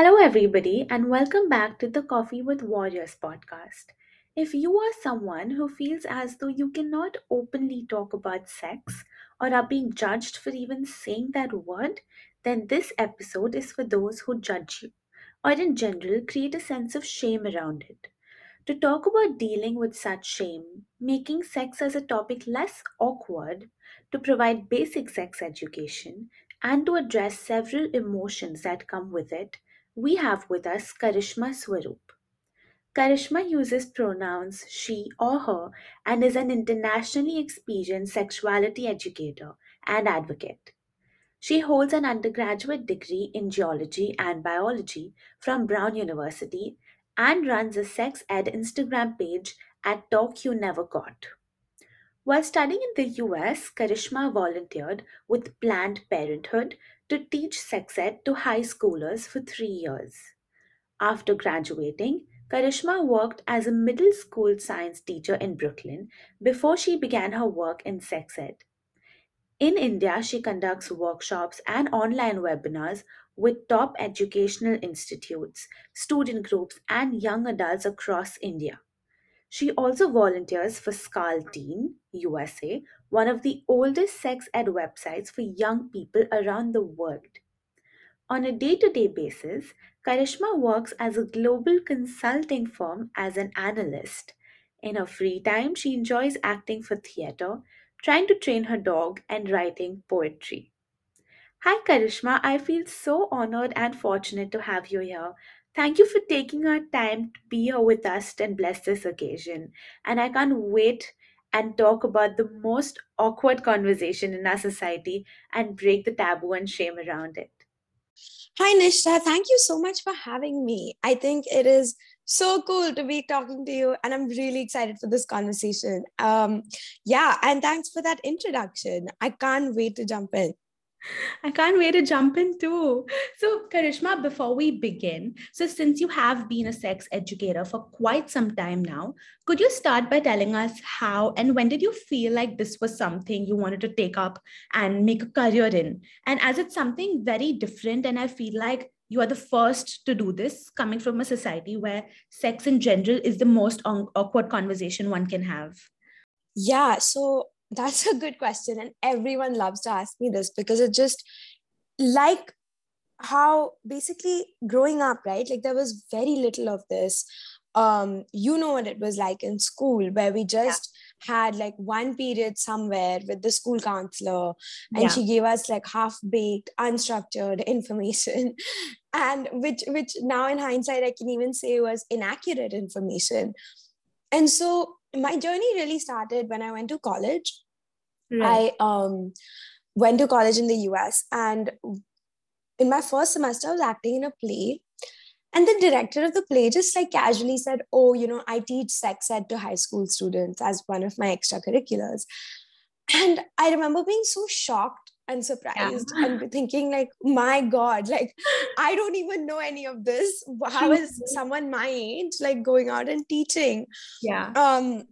Hello, everybody, and welcome back to the Coffee with Warriors podcast. If you are someone who feels as though you cannot openly talk about sex or are being judged for even saying that word, then this episode is for those who judge you or, in general, create a sense of shame around it. To talk about dealing with such shame, making sex as a topic less awkward, to provide basic sex education, and to address several emotions that come with it, we have with us Karishma Swaroop. Karishma uses pronouns she or her and is an internationally experienced sexuality educator and advocate. She holds an undergraduate degree in geology and biology from Brown University and runs a sex ed Instagram page at Talk You Never Got. While studying in the US, Karishma volunteered with Planned Parenthood to teach sex ed to high schoolers for three years. After graduating, Karishma worked as a middle school science teacher in Brooklyn before she began her work in sex ed. In India, she conducts workshops and online webinars with top educational institutes, student groups, and young adults across India. She also volunteers for Scarleteen USA, one of the oldest sex ed websites for young people around the world. On a day to day basis, Karishma works as a global consulting firm as an analyst. In her free time, she enjoys acting for theatre, trying to train her dog, and writing poetry. Hi, Karishma. I feel so honored and fortunate to have you here. Thank you for taking our time to be here with us and bless this occasion. And I can't wait and talk about the most awkward conversation in our society and break the taboo and shame around it. Hi, Nishtha. Thank you so much for having me. I think it is so cool to be talking to you, and I'm really excited for this conversation. Um, yeah, and thanks for that introduction. I can't wait to jump in. I can't wait to jump in too. So, Karishma, before we begin, so since you have been a sex educator for quite some time now, could you start by telling us how and when did you feel like this was something you wanted to take up and make a career in? And as it's something very different, and I feel like you are the first to do this coming from a society where sex in general is the most awkward conversation one can have. Yeah. So, that's a good question. And everyone loves to ask me this because it just like how basically growing up, right? Like there was very little of this. Um, you know what it was like in school where we just yeah. had like one period somewhere with the school counselor and yeah. she gave us like half-baked, unstructured information. and which which now in hindsight I can even say was inaccurate information. And so my journey really started when I went to college. Right. I um, went to college in the US, and in my first semester, I was acting in a play. And the director of the play just like casually said, Oh, you know, I teach sex ed to high school students as one of my extracurriculars. And I remember being so shocked and surprised yeah. and thinking like my god like i don't even know any of this. How is someone my age like going out and teaching? Yeah. Um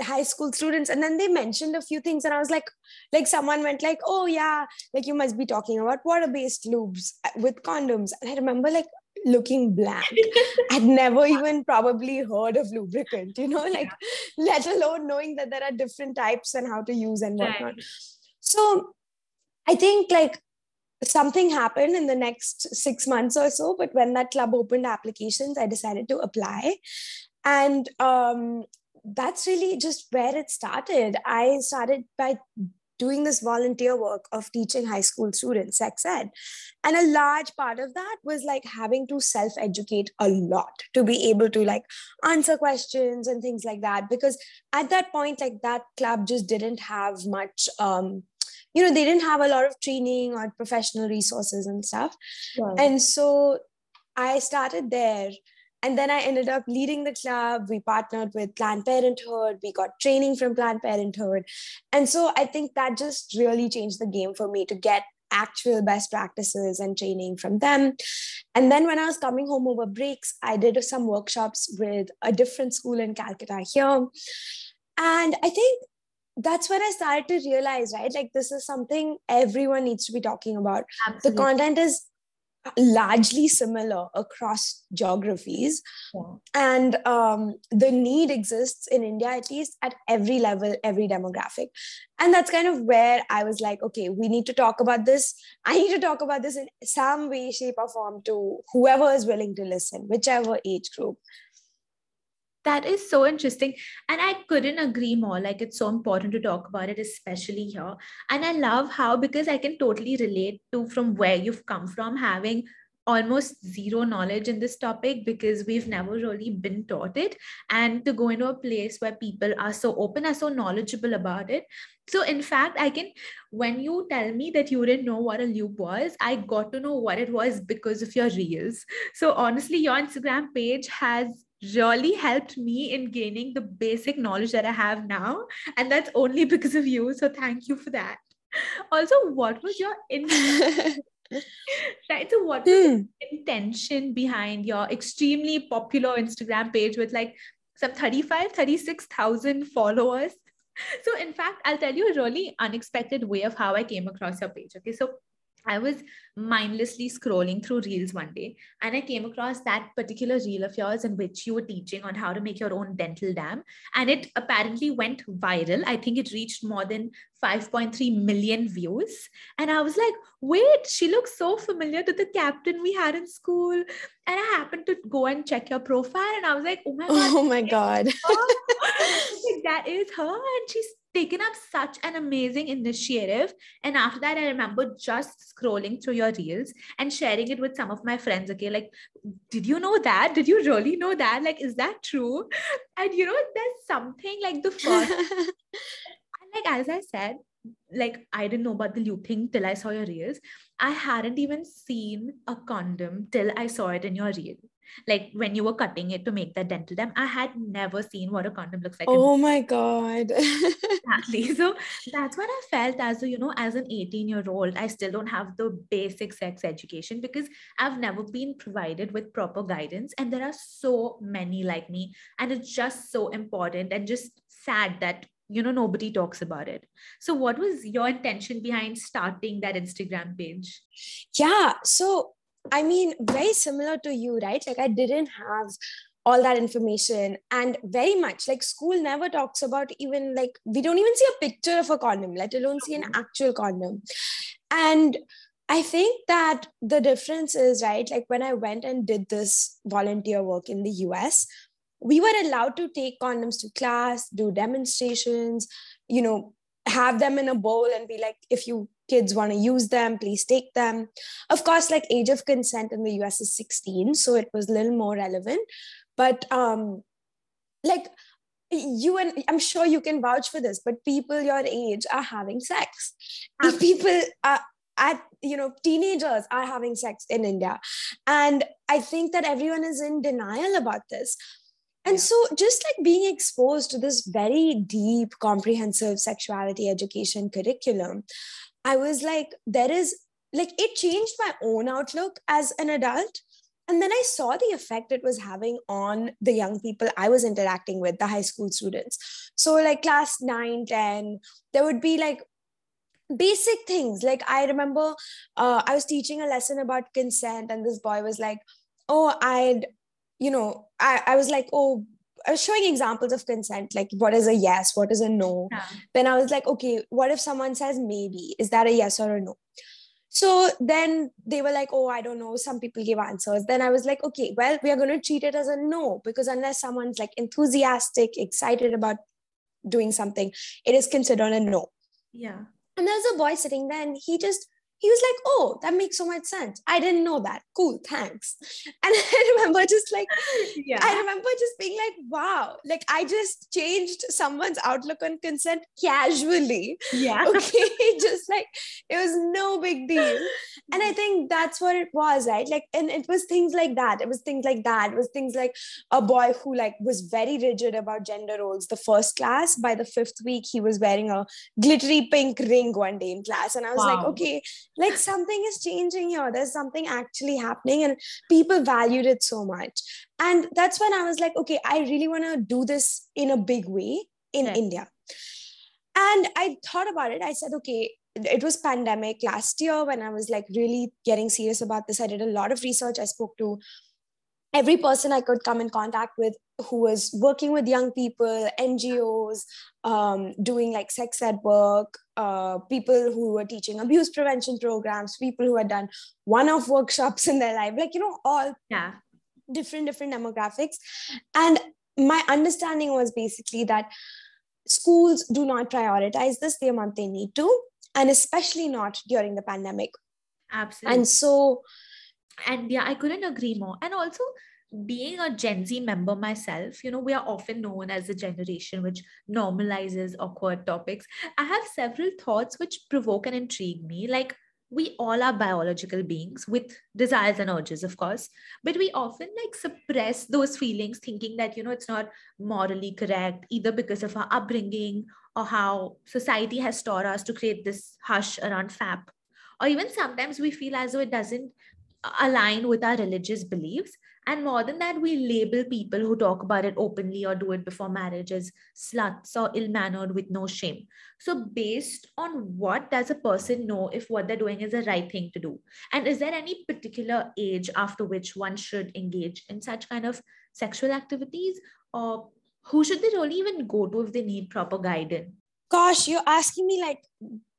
high school students and then they mentioned a few things and i was like like someone went like oh yeah like you must be talking about water based lubes uh, with condoms. And i remember like looking blank. I'd never even probably heard of lubricant you know like yeah. let alone knowing that there are different types and how to use and whatnot. Right. so i think like something happened in the next six months or so but when that club opened applications i decided to apply and um, that's really just where it started. I started by doing this volunteer work of teaching high school students sex ed. And a large part of that was like having to self educate a lot to be able to like answer questions and things like that. Because at that point, like that club just didn't have much. Um, you know, they didn't have a lot of training or professional resources and stuff. And so I started there and then I ended up leading the club. We partnered with Planned Parenthood. We got training from Planned Parenthood. And so I think that just really changed the game for me to get actual best practices and training from them. And then when I was coming home over breaks, I did some workshops with a different school in Calcutta here. And I think that's when I started to realize, right? Like, this is something everyone needs to be talking about. Absolutely. The content is largely similar across geographies Yeah. and um, the need exists in india at least at every level every demographic and that's kind of where i was like okay we need to talk about this i need to talk about this in some way shape or form to whoever is willing to listen whichever age group That is so interesting. And I couldn't agree more. Like, it's so important to talk about it, especially here. And I love how, because I can totally relate to from where you've come from, having almost zero knowledge in this topic because we've never really been taught it. And to go into a place where people are so open, are so knowledgeable about it. So, in fact, I can, when you tell me that you didn't know what a lube was, I got to know what it was because of your reels. So, honestly, your Instagram page has really helped me in gaining the basic knowledge that I have now. And that's only because of you. So thank you for that. Also, what was your in- right? So what was Hmm. the intention behind your extremely popular Instagram page with like some 35, 36,000 followers? So in fact, I'll tell you a really unexpected way of how I came across your page. Okay. So I was mindlessly scrolling through reels one day and I came across that particular reel of yours in which you were teaching on how to make your own dental dam. And it apparently went viral. I think it reached more than 5.3 million views. And I was like, wait, she looks so familiar to the captain we had in school. And I happened to go and check your profile and I was like, oh my God, oh my god that is her and she's taken up such an amazing initiative. And after that i remember just scrolling through your reels and sharing it with some of my friends okay? Like did you know that? Did you really know that? Like is that true? And you know there's something like the first like as i said like i didn't know about the lube thing till i saw your reels. I hadn't even seen a condom till i saw it in your reel like when you were cutting it to make that dental dam i had never seen what a condom looks like oh my god Exactly. So that's what I felt as a, you know, as an 18 year old, I still don't have the basic sex education because I've never been provided with proper guidance. And there are so many like me. And it's just so important and just sad that, you know, nobody talks about it. So, what was your intention behind starting that Instagram page? yeah so i mean very similar to you right? Like i didn't have all that information. And very much like school never talks about even like we don't even see a picture of a condom let alone see an Mhm. actual condom. And i think that the difference is right like when i went and did this volunteer work in the us we were allowed to take condoms to class do demonstrations you know have them in a bowl and be like if you kids want to use them please take them. Of course like age of consent in the us is 16 so it was a little more relevant. But um like you and i'm sure you can vouch for this but people your age are having sex. Ab- people are at you know teenagers are having sex in india. And i think that everyone is in denial about this. And Yeah. so just like being exposed to this very deep comprehensive sexuality education curriculum i was like there is like it changed my own outlook as an adult. And then i saw the effect it was having on the young people i was interacting with the high school students. So like class 9 10 there would be like basic things. Like i remember uh, i was teaching a lesson about consent and this boy was like oh i'd you know I, I was like oh i was showing examples of consent like what is a yes what is a no. Yeah. then i was like okay what if someone says maybe? Is that a yes or a no? So then they were like oh i don't know. Some people give answers. Then i was like okay well we are going to treat it as a no because unless someone's like enthusiastic excited about doing something it is considered a no. Yeah. and there's a boy sitting there and he just he was like oh that makes so much sense i didn't know that cool thanks and i remember just like Yeah. I remember just being like, wow, like I just changed someone's outlook on consent casually. yeah. Okay. just like it was no big deal. And I think that's what it was, right? Like, and it was things like that. It was things like that. It was things like a boy who like was very rigid about gender roles. The first class, by the fifth week, he was wearing a glittery pink ring one day in class. And I was like, okay, like something is changing here. There's something actually happening. And people valued it so much. And that's when i was like okay i really want to do this in a big way in india. And i thought about it. I said okay it was pandemic last year when i was like really getting serious about this. I did a lot of research. I spoke to every person i could come in contact with who was working with young people ngos um, doing like sex ed work uh, people who were teaching abuse prevention programs people who had done one-off workshops in their life like you know all yeah. different different demographics. And my understanding was basically that schools do not prioritize this the amount they need to and especially not during the pandemic. Absolutely. And so and yeah i couldn't agree more. And also being a gen z member myself you know we are often known as a generation which normalizes awkward topics. I have several thoughts which provoke and intrigue me. Like we all are biological beings with desires and urges of course but we often like suppress those feelings thinking that you know it's not morally correct either because of our upbringing or how society has taught us to create this hush around fap. Or even sometimes we feel as though it doesn't align with our religious beliefs and more than that, we label people who talk about it openly or do it before marriage as sluts or ill mannered with no shame. So, based on what does a person know if what they're doing is the right thing to do? And is there any particular age after which one should engage in such kind of sexual activities? Or who should they really even go to if they need proper guidance? Gosh, you're asking me like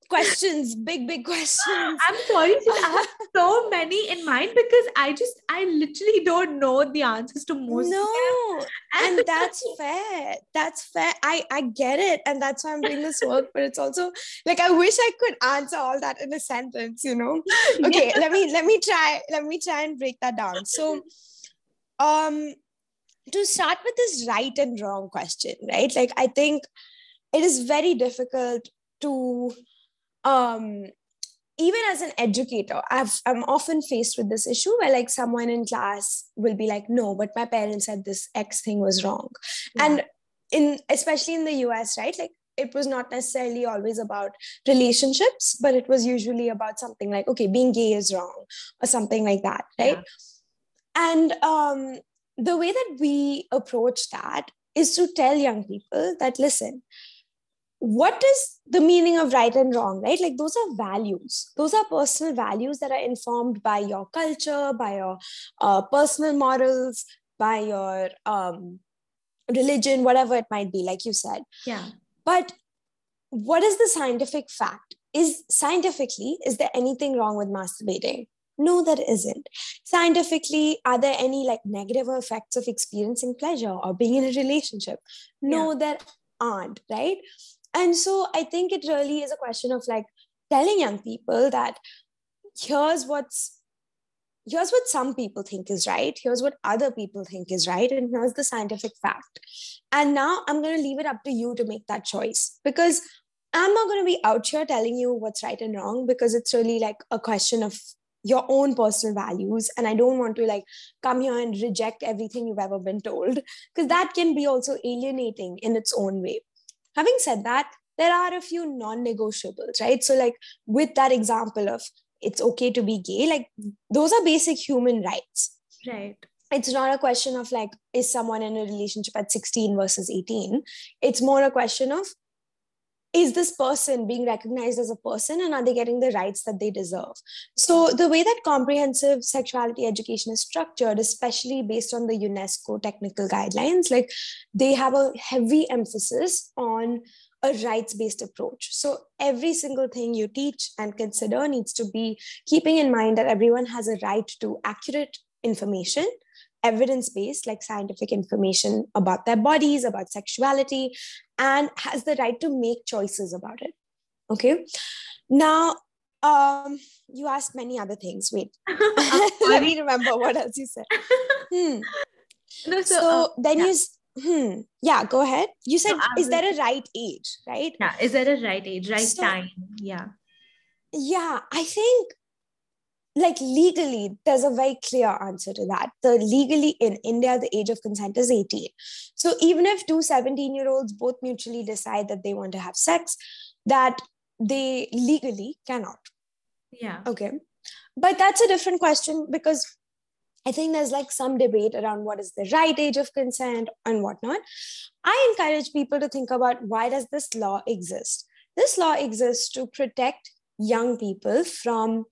questions, big, big questions. I'm sorry, I have so many in mind because I just, I literally don't know the answers to most. Of them. No, and that's fair. That's fair. I I get it, and that's why I'm doing this work. But it's also like I wish I could answer all that in a sentence. You know? Okay, yeah. let me let me try. Let me try and break that down. So, um, to start with this right and wrong question, right? Like I think it is very difficult to um even as an educator I've, i'm often faced with this issue where like someone in class will be like no but my parents said this x thing was wrong yeah. and in especially in the us right like it was not necessarily always about relationships but it was usually about something like okay being gay is wrong or something like that right yeah. and um the way that we approach that is to tell young people that listen what is the meaning of right and wrong right? Like those are values. Those are personal values that are informed by your culture by your uh, personal morals by your um, religion whatever it might be like you said. Yeah. But what is the scientific fact? Is scientifically is there anything wrong with masturbating? No there isn't. Scientifically are there any like negative effects of experiencing pleasure or being in a relationship? No yeah. there aren't right and so i think it really is a question of like telling young people that here's what's here's what some people think is right here's what other people think is right and here's the scientific fact. And now i'm going to leave it up to you to make that choice because i'm not going to be out here telling you what's right and wrong because it's really like a question of your own personal values. And i don't want to like come here and reject everything you've ever been told because that can be also alienating in its own way Having said that, there are a few non negotiables, right? So, like with that example of it's okay to be gay, like those are basic human rights. Right. It's not a question of like, is someone in a relationship at 16 versus 18? It's more a question of, is this person being recognized as a person and are they getting the rights that they deserve? So the way that comprehensive sexuality education is structured especially based on the unesco technical guidelines like they have a heavy emphasis on a rights based approach. So every single thing you teach and consider needs to be keeping in mind that everyone has a right to accurate information evidence based, like scientific information about their bodies, about sexuality, and has the right to make choices about it. Okay. Now, um, you asked many other things. Wait, let me remember what else you said. Hmm. No, so, so uh, then yeah. you hmm yeah go ahead you said so is there a right age right yeah is there a right age right so, time yeah yeah i think like legally there's a very clear answer to that. The legally in india the age of consent is 18 so even if two 17 year olds both mutually decide that they want to have sex that they legally cannot. Yeah. Okay. But that's a different question because I think there's like some debate around what is the right age of consent and whatnot. I encourage people to think about why does this law exist? This law exists to protect young people from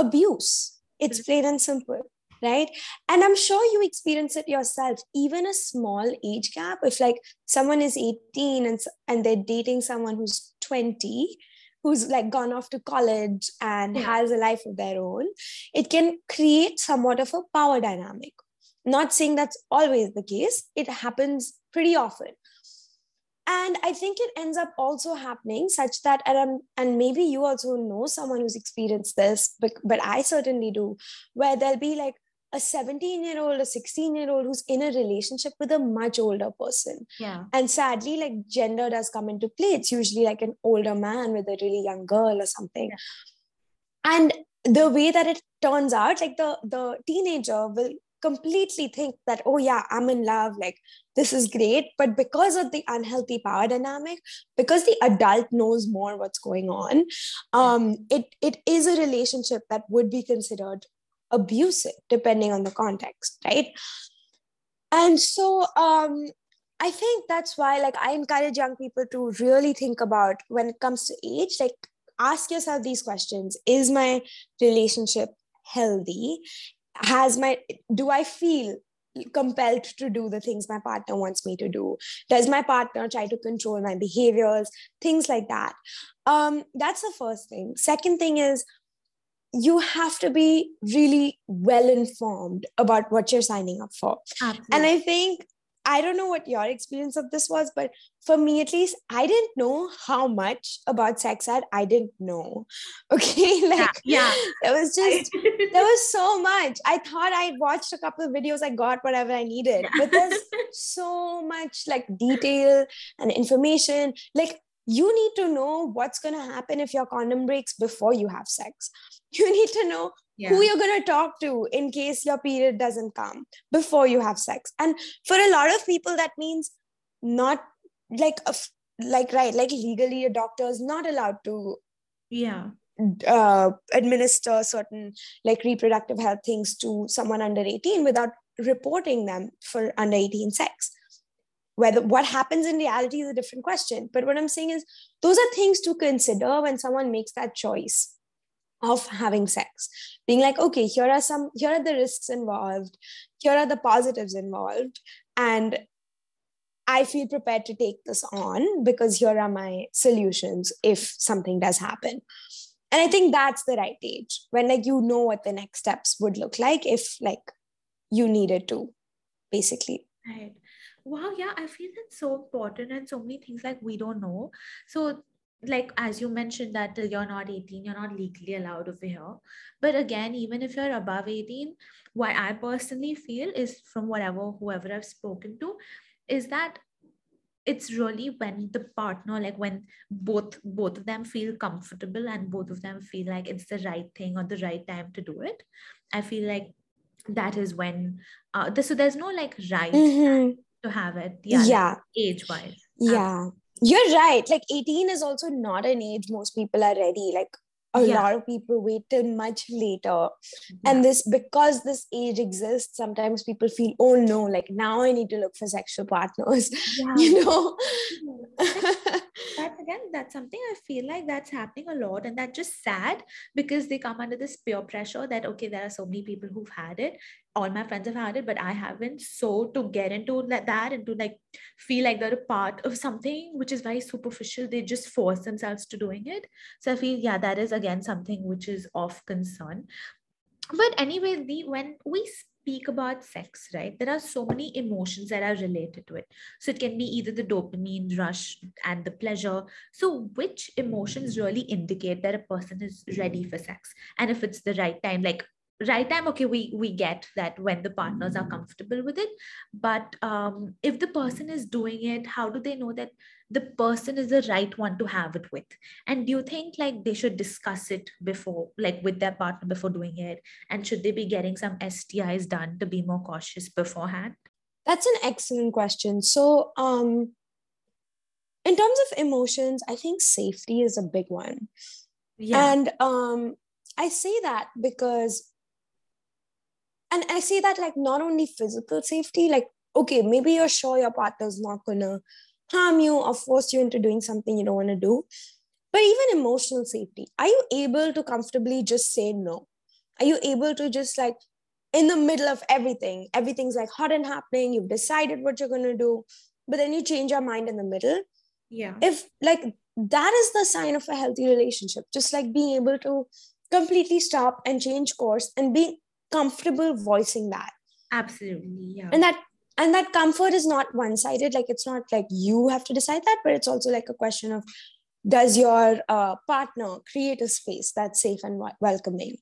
abuse. It's mm-hmm. plain and simple, right? And I'm sure you experience it yourself. Even a small age gap, if like someone is 18 and, and they're dating someone who's 20, who's like gone off to college and yeah. has a life of their own, it can create somewhat of a power dynamic. Not saying that's always the case, it happens pretty often and i think it ends up also happening such that and, and maybe you also know someone who's experienced this but, but i certainly do where there'll be like a 17 year old a 16 year old who's in a relationship with a much older person. Yeah. And sadly like gender does come into play. It's usually like an older man with a really young girl or something. Yeah. and the way that it turns out like the the teenager will completely think that oh yeah i'm in love like this is great. But because of the unhealthy power dynamic because the adult knows more what's going on um it it is a relationship that would be considered abusive depending on the context right? And so um i think that's why like i encourage young people to really think about when it comes to age like ask yourself these questions. Is my relationship healthy has my do i feel compelled to do the things my partner wants me to do? Does my partner try to control my behaviors? Things like that. Um that's the first thing. Second thing is you have to be really well informed about what you're signing up for. Absolutely. and i think I don't know what your experience of this was, but for me at least, I didn't know how much about sex ed I didn't know. Okay. Like yeah, yeah. was just there was so much. I thought I watched a couple of videos, I got whatever I needed. But there's so much like detail and information. Like you need to know what's gonna happen if your condom breaks before you have sex. You need to know yeah. who you're going to talk to in case your period doesn't come before you have sex. And for a lot of people that means not like like right like legally a doctor is not allowed to yeah. uh, administer certain like reproductive health things to someone under 18 without reporting them for under 18 sex. Whether what happens in reality is a different question. But what i'm saying is those are things to consider when someone makes that choice of having sex. Being like okay here are some here are the risks involved here are the positives involved and i feel prepared to take this on because here are my solutions if something does happen. And i think that's the right age when like you know what the next steps would look like if like you needed to basically. Right. Wow yeah i feel that's so important and so many things like we don't know. So like as you mentioned that till you're not 18 you're not legally allowed over here but again even if you're above 18 what i personally feel is from whatever whoever i've spoken to is that it's really when the partner like when both both of them feel comfortable and both of them feel like it's the right thing or the right time to do it i feel like that is when uh the, so there's no like right mm-hmm. to have it yeah, yeah. Age wise yeah um, you're right. Like 18 is also not an age most people are ready. Like a yeah. lot of people wait till much later yeah. and this because this age exists sometimes people feel oh no like now i need to look for sexual partners yeah. you know that's again that's something i feel like that's happening a lot and that's just sad because they come under this peer pressure that okay there are so many people who've had it all my friends have had it but i haven't. So to get into that, and to like feel like they're a part of something which is very superficial they just force themselves to doing it. So i feel yeah that is again something which is of concern. But anyway the when we speak about sex right there are so many emotions that are related to it. So it can be either the dopamine rush and the pleasure. So which emotions really indicate that a person is ready for sex? And if it's the right time like right time okay we we get that when the partners are comfortable with it. But um, if the person is doing it how do they know that the person is the right one to have it with? And do you think like they should discuss it before like with their partner before doing it? And should they be getting some stis done to be more cautious beforehand? That's an excellent question. So um in terms of emotions i think safety is a big one. Yeah. and um I say that because and i say that like not only physical safety like okay maybe you're sure your partner's not gonna harm you or force you into doing something you don't want to do. But even emotional safety are you able to comfortably just say no? Are you able to just like in the middle of everything everything's like hot and happening you've decided what you're going to do but then you change your mind in the middle? Yeah. If like that is the sign of a healthy relationship just like being able to completely stop and change course and be comfortable voicing that. Absolutely yeah. And that and that comfort is not one sided like it's not like you have to decide that but it's also like a question of does your uh, partner create a space that's safe and welcoming?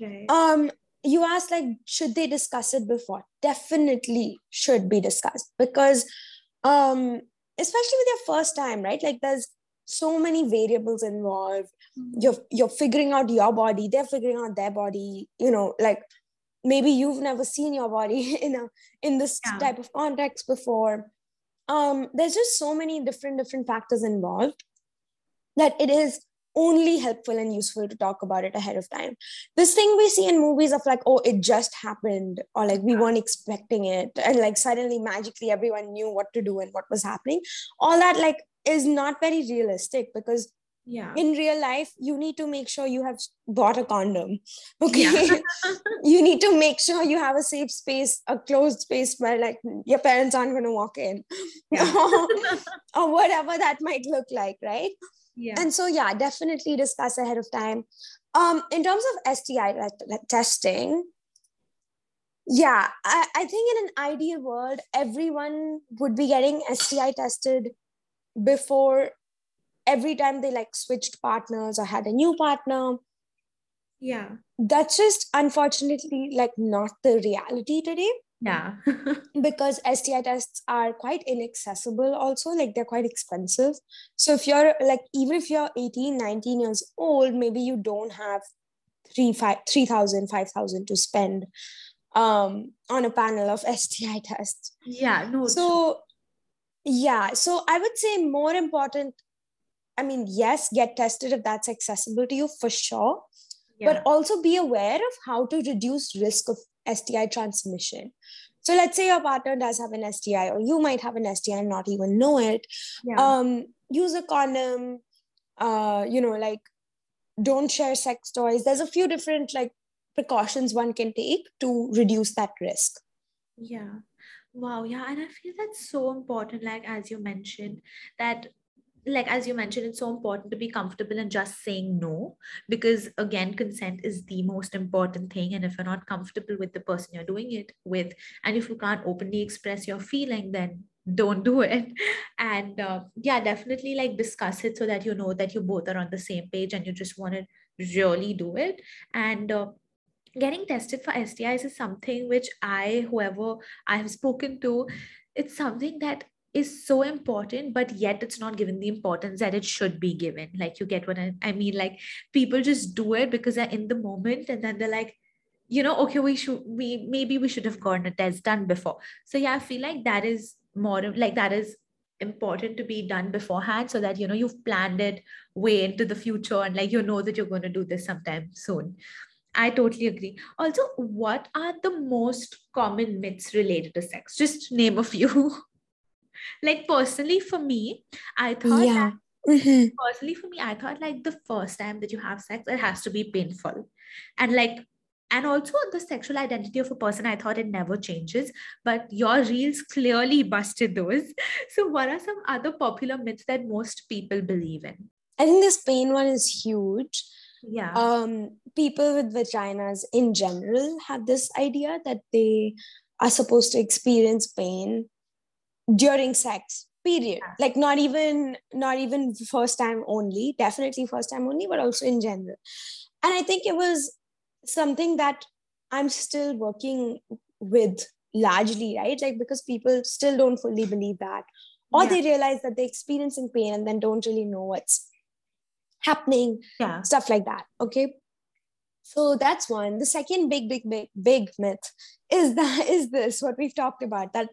Right. um you asked like should they discuss it before? Definitely should be discussed because um especially with your first time right? Like there's so many variables involved. Mm-hmm. you're you're figuring out your body they're figuring out their body you know like maybe you've never seen your body in a in this yeah. type of context before um there's just so many different different factors involved that it is only helpful and useful to talk about it ahead of time. This thing we see in movies of like, oh, it just happened, or like we weren't expecting it, and like suddenly magically everyone knew what to do and what was happening. All that like is not very realistic because yeah in real life you need to make sure you have bought a condom okay yeah. you need to make sure you have a safe space a closed space where like your parents aren't going to walk in yeah. or whatever that might look like right yeah. And so, yeah, definitely discuss ahead of time. Um, in terms of STI testing, yeah, I, I think in an ideal world, everyone would be getting STI tested before every time they like switched partners or had a new partner. Yeah. That's just unfortunately like not the reality today yeah because sti tests are quite inaccessible also like they're quite expensive so if you're like even if you're 18 19 years old maybe you don't have 3 5 3000 5000 to spend um on a panel of sti tests yeah no so yeah so i would say more important i mean yes get tested if that's accessible to you for sure yeah. but also be aware of how to reduce risk of STI transmission. So let's say your partner does have an STI, or you might have an STI and not even know it. Yeah. Um, use a condom. Uh, you know, like don't share sex toys. There's a few different like precautions one can take to reduce that risk. Yeah. Wow. Yeah. And I feel that's so important. Like, as you mentioned, that like as you mentioned it's so important to be comfortable in just saying no because again consent is the most important thing. And if you're not comfortable with the person you're doing it with and if you can't openly express your feeling then don't do it. And uh, yeah definitely like discuss it so that you know that you both are on the same page and you just want to really do it. And uh, getting tested for stis is something which i whoever i have spoken to it's something that is so important but yet it's not given the importance that it should be given like you get what I, I mean like people just do it because they're in the moment and then they're like you know okay we should we maybe we should have gotten a test done before so yeah i feel like that is more like that is important to be done beforehand so that you know you've planned it way into the future and like you know that you're going to do this sometime soon I totally agree. Also, what are the most common myths related to sex? Just name a few. like personally for me i thought yeah. mm-hmm. personally for me i thought like the first time that you have sex it has to be painful. And like and also the sexual identity of a person i thought it never changes but your reels clearly busted those. So what are some other popular myths that most people believe in? I think this pain one is huge. Yeah. Um people with vaginas in general have this idea that they are supposed to experience pain during sex period. Yeah. like not even not even first time only definitely first time only but also in general. And i think it was something that i'm still working with largely right? Like because people still don't fully believe that or yeah. they realize that they're experiencing pain and then don't really know what's happening yeah. stuff like that okay? So that's one. The second big big big big myth is that is this what we've talked about that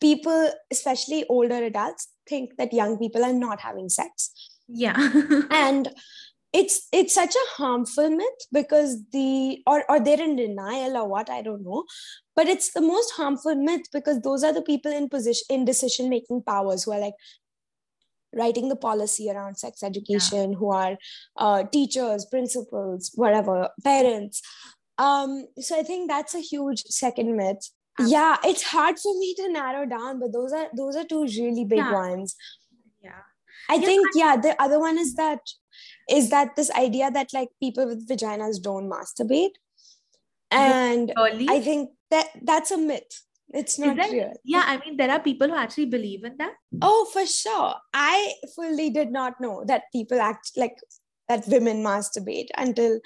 people, especially older adults, think that young people are not having sex. Yeah. and it's it's such a harmful myth because the or or they're in denial or what I don't know, but it's the most harmful myth because those are the people in position in decision making powers who are like writing the policy around sex education yeah. who are uh, teachers principals whatever parents um, so i think that's a huge second myth yeah it's hard for me to narrow down but those are those are two really big yeah. ones. Yeah. I yeah, think yeah the other one is that is that this idea that like people with vaginas don't masturbate. And really? i think that that's a myth. It's not that, real. Yeah i mean there are people who actually believe in that. Oh for sure. I fully did not know that people act like that women masturbate until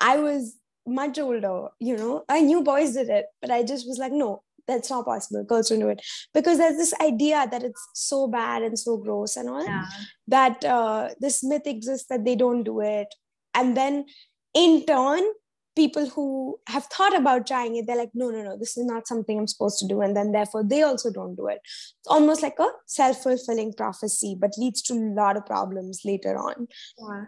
i was much older you know? I knew boys did it but i just was like no that's not possible. Girls don't do it. Because there's this idea that it's so bad and so gross and all yeah. that uh, this myth exists that they don't do it. And then in turn people who have thought about trying it they're like no no no this is not something i'm supposed to do. And then therefore they also don't do it. It's almost like a self-fulfilling prophecy but leads to a lot of problems later on. Yeah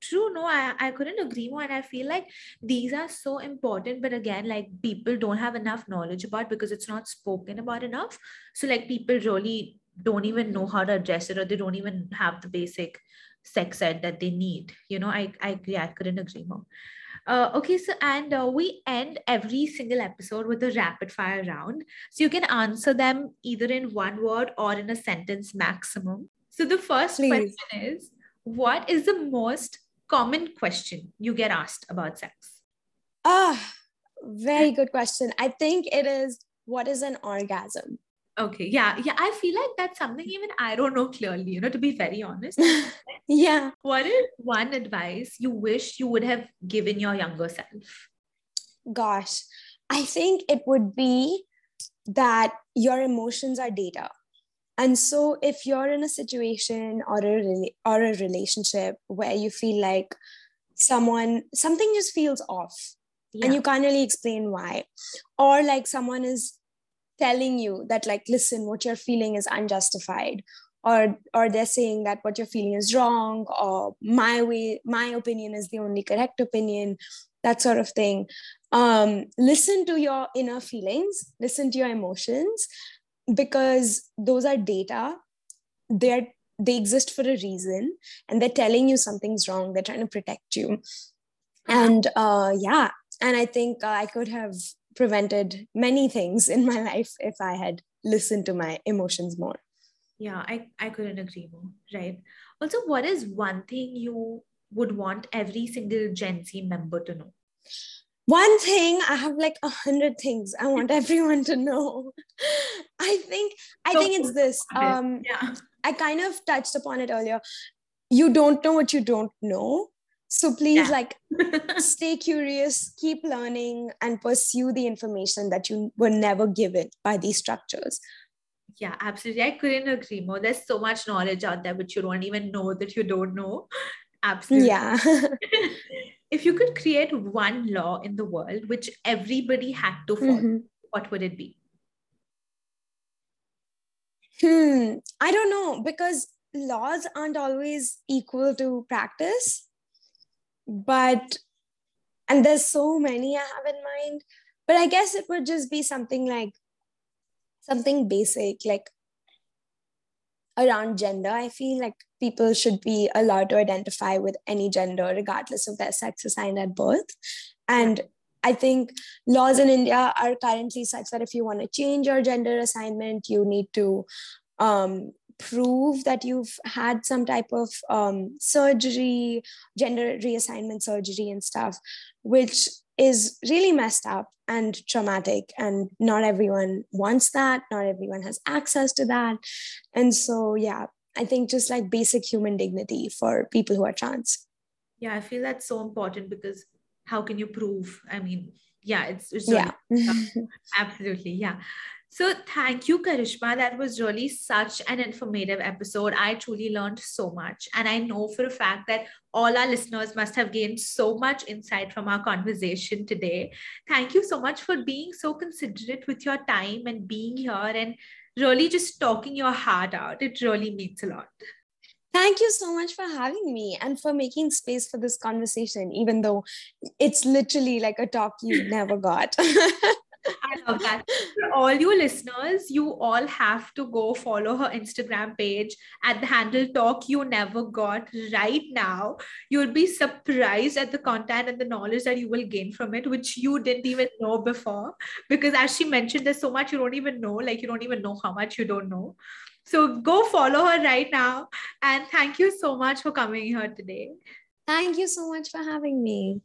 true no I, I couldn't agree more and i feel like these are so important but again like people don't have enough knowledge about because it's not spoken about enough so like people really don't even know how to address it or they don't even have the basic sex ed that they need you know i i agree i couldn't agree more uh, okay, so and uh, we end every single episode with a rapid fire round. So you can answer them either in one word or in a sentence maximum. So the first Please. question is What is the most common question you get asked about sex? Ah, very good question. I think it is what is an orgasm? Okay, yeah, yeah. I feel like that's something even I don't know clearly, you know, to be very honest. yeah. What is one advice you wish you would have given your younger self? Gosh, I think it would be that your emotions are data and so if you're in a situation or a or a relationship where you feel like someone something just feels off yeah. and you can't really explain why or like someone is telling you that like listen what you're feeling is unjustified or or they're saying that what you're feeling is wrong or my way my opinion is the only correct opinion that sort of thing um listen to your inner feelings listen to your emotions because those are data they're they exist for a reason and they're telling you something's wrong they're trying to protect you. And uh yeah and i think uh, i could have prevented many things in my life if i had listened to my emotions more. Yeah i i couldn't agree more right? Also what is one thing you would want every single gen z member to know one thing i have like a hundred things i want everyone to know. I think i so, think it's this um yeah. I kind of touched upon it earlier. You don't know what you don't know. So please yeah. like stay curious keep learning and pursue the information that you were never given by these structures. Yeah absolutely. I couldn't agree more. There's so much knowledge out there which you don't even know that you don't know. Absolutely. Yeah if you could create one law in the world which everybody had to follow, mm-hmm. what would it be? Hmm, I don't know because laws aren't always equal to practice. But, and there's so many I have in mind, but I guess it would just be something like something basic, like around gender. I feel like people should be allowed to identify with any gender, regardless of their sex assigned at birth. And I think laws in India are currently such that if you want to change your gender assignment, you need to um, prove that you've had some type of um, surgery, gender reassignment surgery, and stuff, which is really messed up and traumatic and not everyone wants that not everyone has access to that. And so yeah i think just like basic human dignity for people who are trans. Yeah i feel that's so important because how can you prove? I mean yeah it's, it's yeah. absolutely yeah so thank you, Karishma. That was really such an informative episode. I truly learned so much. And I know for a fact that all our listeners must have gained so much insight from our conversation today. Thank you so much for being so considerate with your time and being here and really just talking your heart out. It really means a lot. Thank you so much for having me and for making space for this conversation, even though it's literally like a talk you never got. I love that. All you listeners, you all have to go follow her Instagram page at the handle Talk You Never Got right now. You'll be surprised at the content and the knowledge that you will gain from it, which you didn't even know before. Because as she mentioned, there's so much you don't even know, like you don't even know how much you don't know. So go follow her right now. And thank you so much for coming here today. Thank you so much for having me.